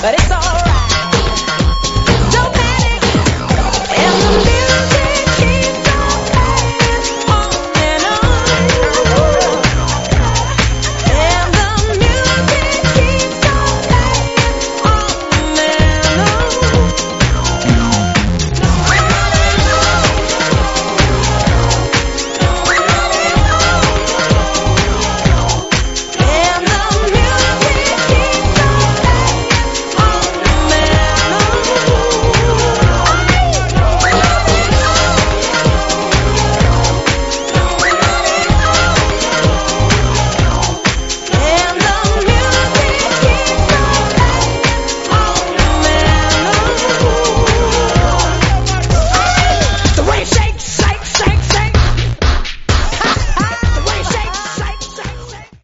But it's all